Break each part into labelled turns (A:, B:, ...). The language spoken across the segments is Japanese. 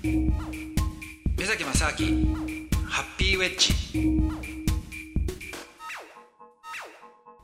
A: 目崎正明ハッピーウェッジ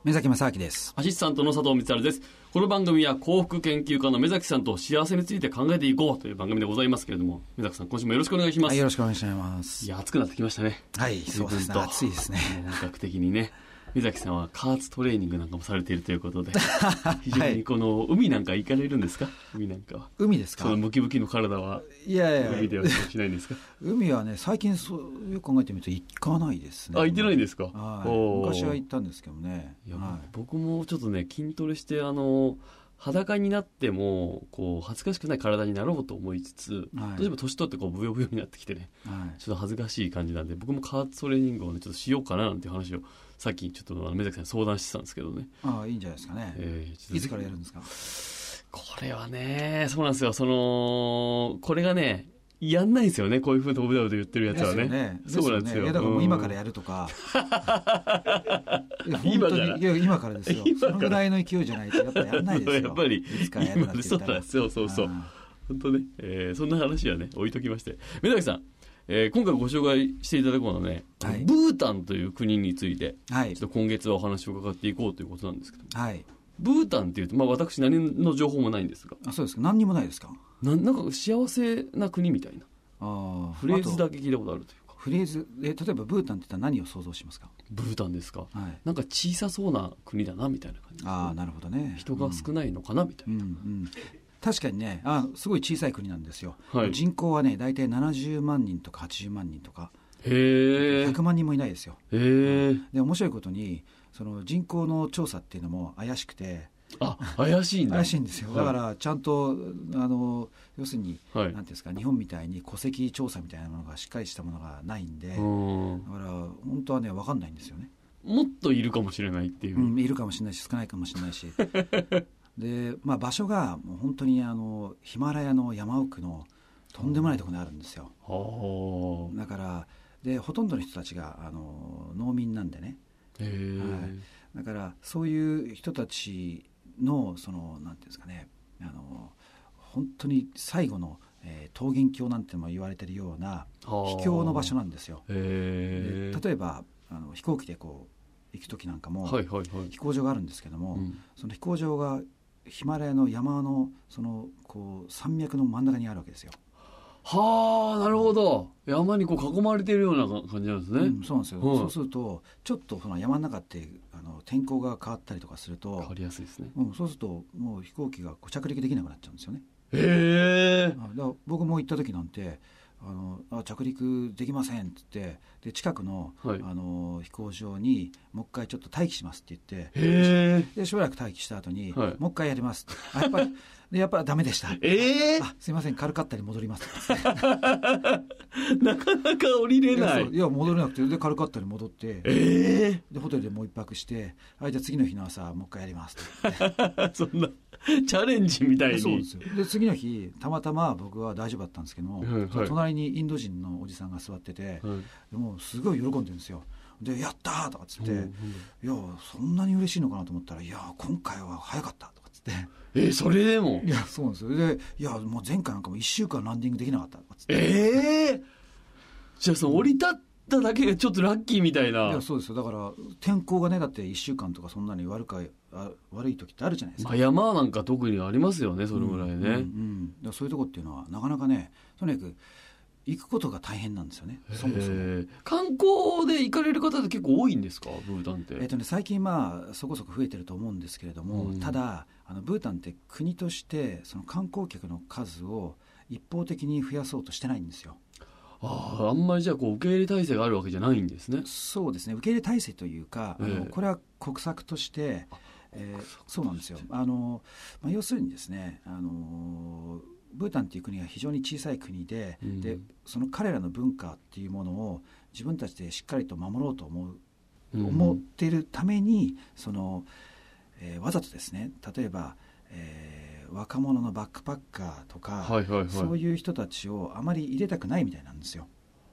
A: 目崎正明です
B: アシスタントの佐藤光晴です。この番組は幸福研究家の目崎さんと幸せについて考えていこうという番組でございますけれども、目崎さん、今週もよろしくお願いします。
A: はい、よろしくお願いします
B: いや、暑くなってきましたね。
A: はいそうですね暑いですね
B: 本格的にね。目崎さんは加圧トレーニングなんかもされているということで、非常にこの、海なんか行かれるんですか？海なんかは。
A: 海ですか？
B: そのムキムキの体は、
A: いやいや
B: 海ではしないんですか？
A: 海はね最近そうよく考えてみると行かないですね。
B: あ、行ってないんですか？
A: はい。昔は行ったんですけどね。
B: いや、
A: はい。
B: 僕もちょっとね、筋トレして、あの、裸になっても、こう、恥ずかしくない体になろうと思いつつ、
A: はい。
B: どうしても年取ってこう、ブヨブヨになってきてね、
A: はい。
B: ちょっと恥ずかしい感じなんで、僕も加圧トレーニングをね、ちょっとしようかななんていう話を、さっきちょっとあの目崎さんに相談してたんですけどね。
A: ああいいんじゃないですかね、
B: えー
A: いつからやるんですか？
B: これはね、そうなんですよ。その、これがね、やんないんですよね。こういうふうに飛ぶだぶと言ってるやつはね。そうなんですよ。
A: いやだからもう今から
B: や
A: やるとか。
B: 今から？
A: いや今からですよ。そのぐらいの勢いじゃないとやっぱやらないですよ。
B: やっぱり、
A: いつからやる。
B: そうなんですよ。そうそう。
A: あ
B: 本当ね、えーそんな話はね、置いときまして。目崎さん、えー今回ご紹介していただくのはね、
A: はい
B: ブータンという国について、
A: ーはい
B: ちょっと今月はお話を伺っていこうということなんですけども、
A: はい。
B: ブータンっていうと、まあ私何の情報もないんですが、
A: あそうですか。何にもないですか。
B: ななんか幸せな国みたいな。フレーズだけ聞いたことあるというか、
A: フレーズえ例えばブータンって言ったら何を想像しますか？
B: ブータンですか、
A: はい。
B: なんか小さそうな国だなみたいな感じ。
A: ああなるほどね。
B: 人が少ないのかなみたい
A: うん
B: な。
A: うん。確かにね、あすごい小さい国なんですよ。
B: はい
A: 人口はね、大体70万人とか80万人とか、
B: へえ。
A: 100万人もいないですよ。
B: へえ。
A: で、面白いことに、その人口の調査っていうのも怪しくて、
B: あ、怪しいんだ。
A: 怪しいんですよ。だから、ちゃんと、あの、要するに、
B: はい
A: なんていうんですか、日本みたいに戸籍調査みたいなものがしっかりしたものがないんで、だか
B: うん
A: ら、本当はね、わかんないんですよね。
B: もっといるかもしれないっていう。
A: うん、いるかもしれないし、少ないかもしれないし。で、まあ、場所が、もう本当に、あの、ヒマラヤの山奥の、とんでもないところにあるんですよ。
B: はあ。
A: だから、で、ほとんどの人たちが、あの、農民なんでね。
B: へえ、
A: はいだからそういう人たちのそのなんていうんですかねあの本当に最後の、えー桃源郷なんても言われてるような
B: はあ
A: 秘境の場所なんですよ。例えばあの飛行機でこう行く時なんかも、
B: はいはいはい
A: 飛。行場があるんですけども、
B: うん
A: その飛行場がヒマラヤの山のそのこう山脈の真ん中にあるわけですよ。
B: はあ、なるほど。山にこう囲まれているような感じなんですね。
A: うんそうなんですよ、
B: はい
A: そうするとちょっとその山の中ってあの天候が変わったりとかすると
B: 変わりやすいですね。
A: うん、そうするともう飛行機がこう着陸できなくなっちゃうんですよね。
B: へえ。
A: 僕も行った時なんてあのあ着陸できませんって言ってで近くの,、
B: はい
A: あの飛行場にもう一回ちょっと待機しますって言って
B: へえ。
A: でしばらく待機した後に、
B: はい
A: もう一回やりますあやっぱりでやっぱりダメでした。
B: ええ
A: あすいませんカルカッタに戻ります。
B: なかなか降りれない。
A: いや戻れなくてでカルカッタに戻って。
B: え
A: でホテルでもう一泊してあじゃあ次の日の朝もう一回やります。
B: そんな、チャレンジみたいに。
A: そうですよ。で次の日たまたま僕は大丈夫だったんですけども、
B: はいはい。
A: 隣にインド人のおじさんが座ってて、
B: はい。
A: でもうすごい喜んでるんですよ。で「やったー!」とかっつって「
B: うん
A: いやそんなに嬉しいのかなと思ったら「いや今回は早かった」とかって。
B: えそれでも？
A: い。やそうなんですよ。で「いやもう前回なんかも1週間ランディングできなかった」
B: ええじゃあその降り立っただけがちょっとラッキーみたい
A: い
B: な
A: や。そうですよ。だから天候がねだって1週間とかそんなに悪かあ悪い時ってあるじゃないですか。
B: まあ山なんか特にありますよね、それぐらいね。
A: うんうんうん。そういうとこっていうのはなかなかねとにかく行くことが大変なんですよねそもそも。
B: 観光で行かれる方って結構多いんですか？ブータンって。
A: えっとね、最近、まあ、そこそこ増えてると思うんですけれども、
B: うん
A: ただあのブータンって国としてその観光客の数を一方的に増やそうとしてないんですよ。
B: ああ、あんまりじゃあこう受け入れ体制があるわけじゃないんですね。
A: そうですね受け入れ体制というか、あ
B: ええ
A: のこれは国策として、えーそうなんですよあの、まあ、要するにですねあのブータンっていう国が非常に小さい国で,、
B: うん。
A: でその彼らの文化っていうものを自分たちでしっかりと守ろうと思う
B: うん。
A: 思っているためにその、えーわざとですね。例えば、えー若者のバックパッカーとか、
B: はいはいはい。
A: そういう人たちをあまり入れたくないみたいなんですよ。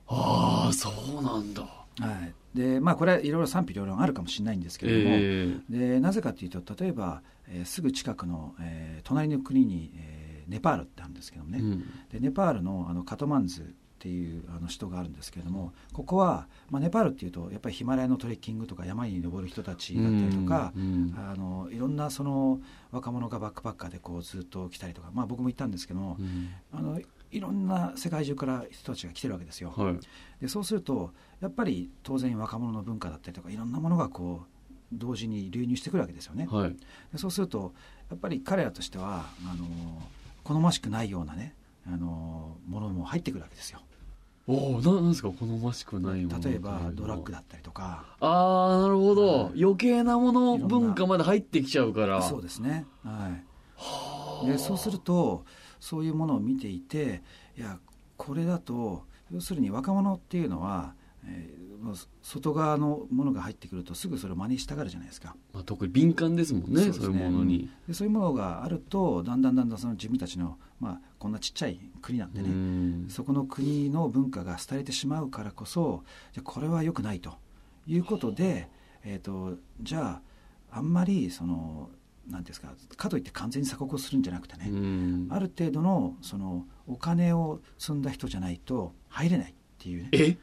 B: ああ、そうなんだ。
A: はい、でまあこれはいろいろ賛否両論あるかもしれないんですけれども、
B: え
A: でなぜかというと例えば、えーすぐ近くの、えー隣の国に、えーえーネパールってあるんですけどもね、
B: うん。
A: でネパールのあのカトマンズっていうあの首都があるんですけれどもここは、まあ、ネパールっていうとやっぱりヒマラヤのトレッキングとか山に登る人たちだったりとか、
B: うん。
A: あのいろんなその若者がバックパッカーでこうずっと来たりとか、まあ、僕も行ったんですけども、
B: うん。
A: あのいろんな世界中から人たちが来てるわけですよ。
B: はい。
A: でそうするとやっぱり当然若者の文化だったりとかいろんなものがこう同時に流入してくるわけですよね。
B: はい。
A: でそうするとやっぱり彼らとしてはあの好ましくないようなねあのものも入ってくるわけですよ。
B: おおななんですか？好ましくないもの
A: 例えばドラッグだったりとか。
B: ああなるほど、
A: はい
B: 余計なもの文化まで入ってきちゃうから
A: そうですね。はい。でそうするとそういうものを見ていていやこれだと要するに若者っていうのは、えう外側のものが入ってくるとすぐそれを真似したがるじゃないですか。
B: まあ、特に敏感ですもんねそう
A: そう
B: いうものに、
A: でそういうものがあるとだんだんだんだんその自分たちの、まあ、こんなちっちゃい国なんでね、
B: うん。
A: そこの国の文化が廃れてしまうからこそじゃあこれは良くないということで、えー、とじゃああんまりそのなんていうんですかかといって完全に鎖国をするんじゃなくてね、
B: うん。
A: ある程度のそのお金を積んだ人じゃないと入れないっていうね、
B: え？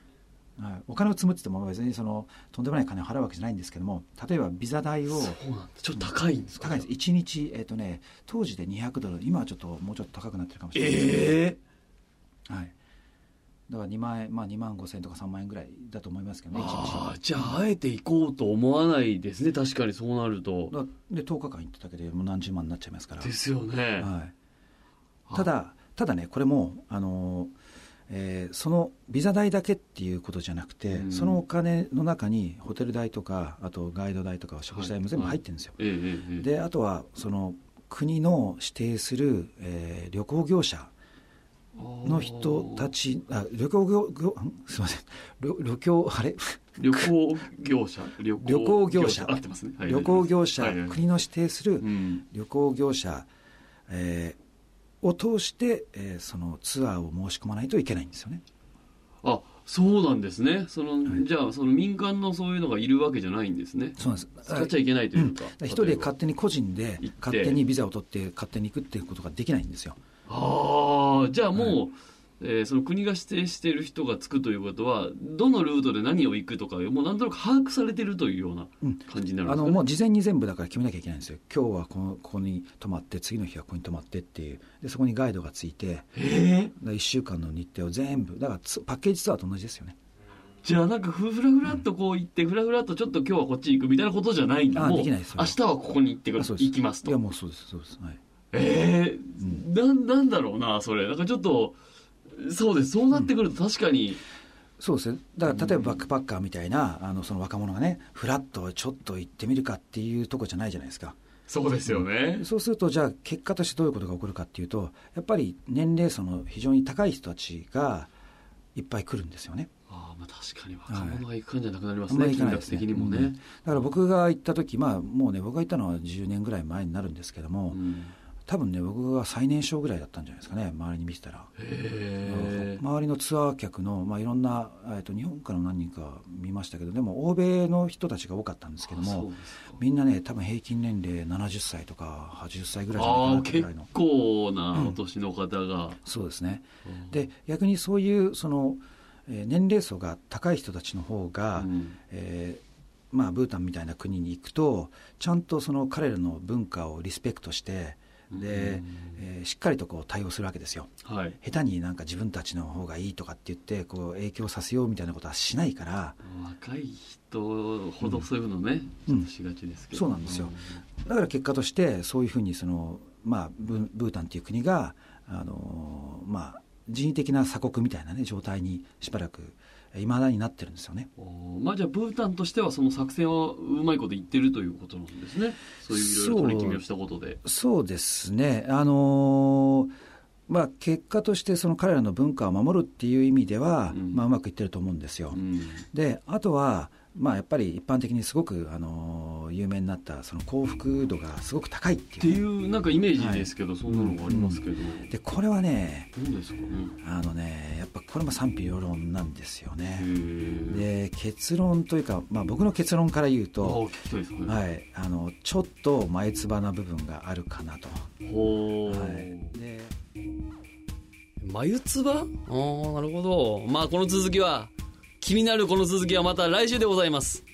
A: はい、お金を積むって言っても別にそのとんでもない金を払うわけじゃないんですけども例えばビザ代を
B: そうなんだ。ちょっと高いんですか？
A: 高いです。1日、えーとね、当時で200ドル。今はちょっともうちょっと高くなってるかもしれない。ですけど、
B: え
A: はい、だから2万円、まあ、2万5千円とか3万円ぐらいだと思いますけどね、1
B: あ。じゃああえて行こうと思わないですね。確かにそうなると。
A: だで10日間行っただけでもう何十万になっちゃいますから、
B: ですよね、
A: はい、ただ、ただね、これも、あのーえーそのビザ代だけっていうことじゃなくて、
B: うん。
A: そのお金の中にホテル代とか、あとガイド代とか食事代も全部入ってるんですよ。
B: ええええええ。
A: であとはその国の指定する、えー旅行業者の人たちあ旅行業業ん？すみません。旅旅行あれ？
B: 旅行業者。旅
A: 旅行業者。旅行業者、
B: はい。はい。
A: 国の指定する
B: うん。
A: 旅行業者、えーを通して、えーそのツアーを申し込まないといけないんですよね。
B: あそうなんですね。その、
A: はい。
B: じゃあその民間のそういうのがいるわけじゃないんですね。
A: そうなんです。
B: 使っちゃいけないというか、
A: うん。一人で勝手に個人で勝手にビザを取って勝手に行くっていうことができないんですよ。
B: ああじゃあもう、えーその国が指定している人がつくということはどのルートで何を行くとかもうなんとなく把握されてるというような
A: うん。
B: 感じになるんですか、
A: あの
B: ね
A: もう事前に全部だから決めなきゃいけないんですよ。今日はこのここに泊まって次の日はここに泊まってっていう。でそこにガイドがついて。
B: え。ー
A: 1週間の日程を全部。だからつパッケージツアーと同じですよね。
B: じゃあなんかふふらふらっとこう行って、ふらふらっとちょっと今日はこっち行くみたいなことじゃないんだ。う
A: できないです。
B: 明日はここに行ってく行きますと。
A: いやもうそうです。そうです。はい。
B: ええなん。なんだろうなそれ。なんかちょっとそうです。そうなってくると確かに、
A: そうですねだから例えばバックパッカーみたいなあのその若者がねフラッとちょっと行ってみるかっていうとこじゃないじゃないですか。
B: そうですよね、
A: そうするとじゃあ結果としてどういうことが起こるかっていうとやっぱり年齢層の非常に高い人たちがいっぱい来るんですよね。
B: ああまあ確かに若者が行く感じゃなくなりますね、
A: あんまり行か
B: 金額
A: ないですね。
B: 的にもね、
A: うん。だから僕が行った時まあもうね僕が行ったのは10年ぐらい前になるんですけども、
B: うん
A: 多分ね僕が最年少ぐらいだったんじゃないですかね周りに見てたら、
B: へえ
A: 周りのツアー客の、まあ、いろんな、えっと日本から何人か見ましたけどでも欧米の人たちが多かったんですけどもみんなね多分平均年齢70歳とか80歳ぐらいじゃないかなぐらいの。
B: 構なお年の方が、
A: そうですね。
B: うん。
A: で逆にそういうその、えー年齢層が高い人たちの方が、
B: うん。
A: えーまあ、ブータンみたいな国に行くとちゃんとその彼らの文化をリスペクトしてで、えーしっかりとこう対応するわけですよ。
B: はい。
A: 下手になんか自分たちの方がいいとかって言ってこう影響させようみたいなことはしないから。
B: 若い人ほどそういうのね、
A: うん。
B: しがちですけど、
A: そうなんですよ。だから結果としてそういうふうにその、まあ、ブブータンっていう国があの、まあ、人為的な鎖国みたいな、ね、状態にしばらくいまだになってるんですよね。
B: まあじゃあブータンとしてはその作戦はうまいこと言ってるということなんですね。そういういろいろ取り決めをしたことで。
A: そうですね、あのーまあ、結果としてその彼らの文化を守るっていう意味では、
B: うん。
A: まあ、うまくいってると思うんですよ。
B: うん。
A: であとは、まあ、やっぱり一般的にすごく、あのー有名になったその幸福度がすごく高いって
B: って
A: いう,、
B: いうなんかイメージですけど、そんなのがありますけど、
A: でこれはね
B: どうですかね。
A: あのねやっぱこれも賛否両論なんですよ
C: へ
A: ね。
C: え。
A: で結論というか、まあ、僕の結論から言う
C: あ
A: と、
C: ね、
A: はい、あのちょっと前つばな部分があるかなと。
C: ほう、
A: はい、で
B: 眉唾ああ、なるほど。まあ、この続きは、気になるこの続きはまた来週でございます。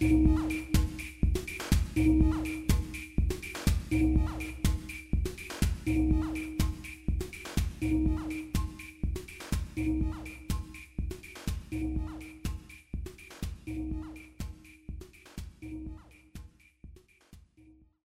D: うん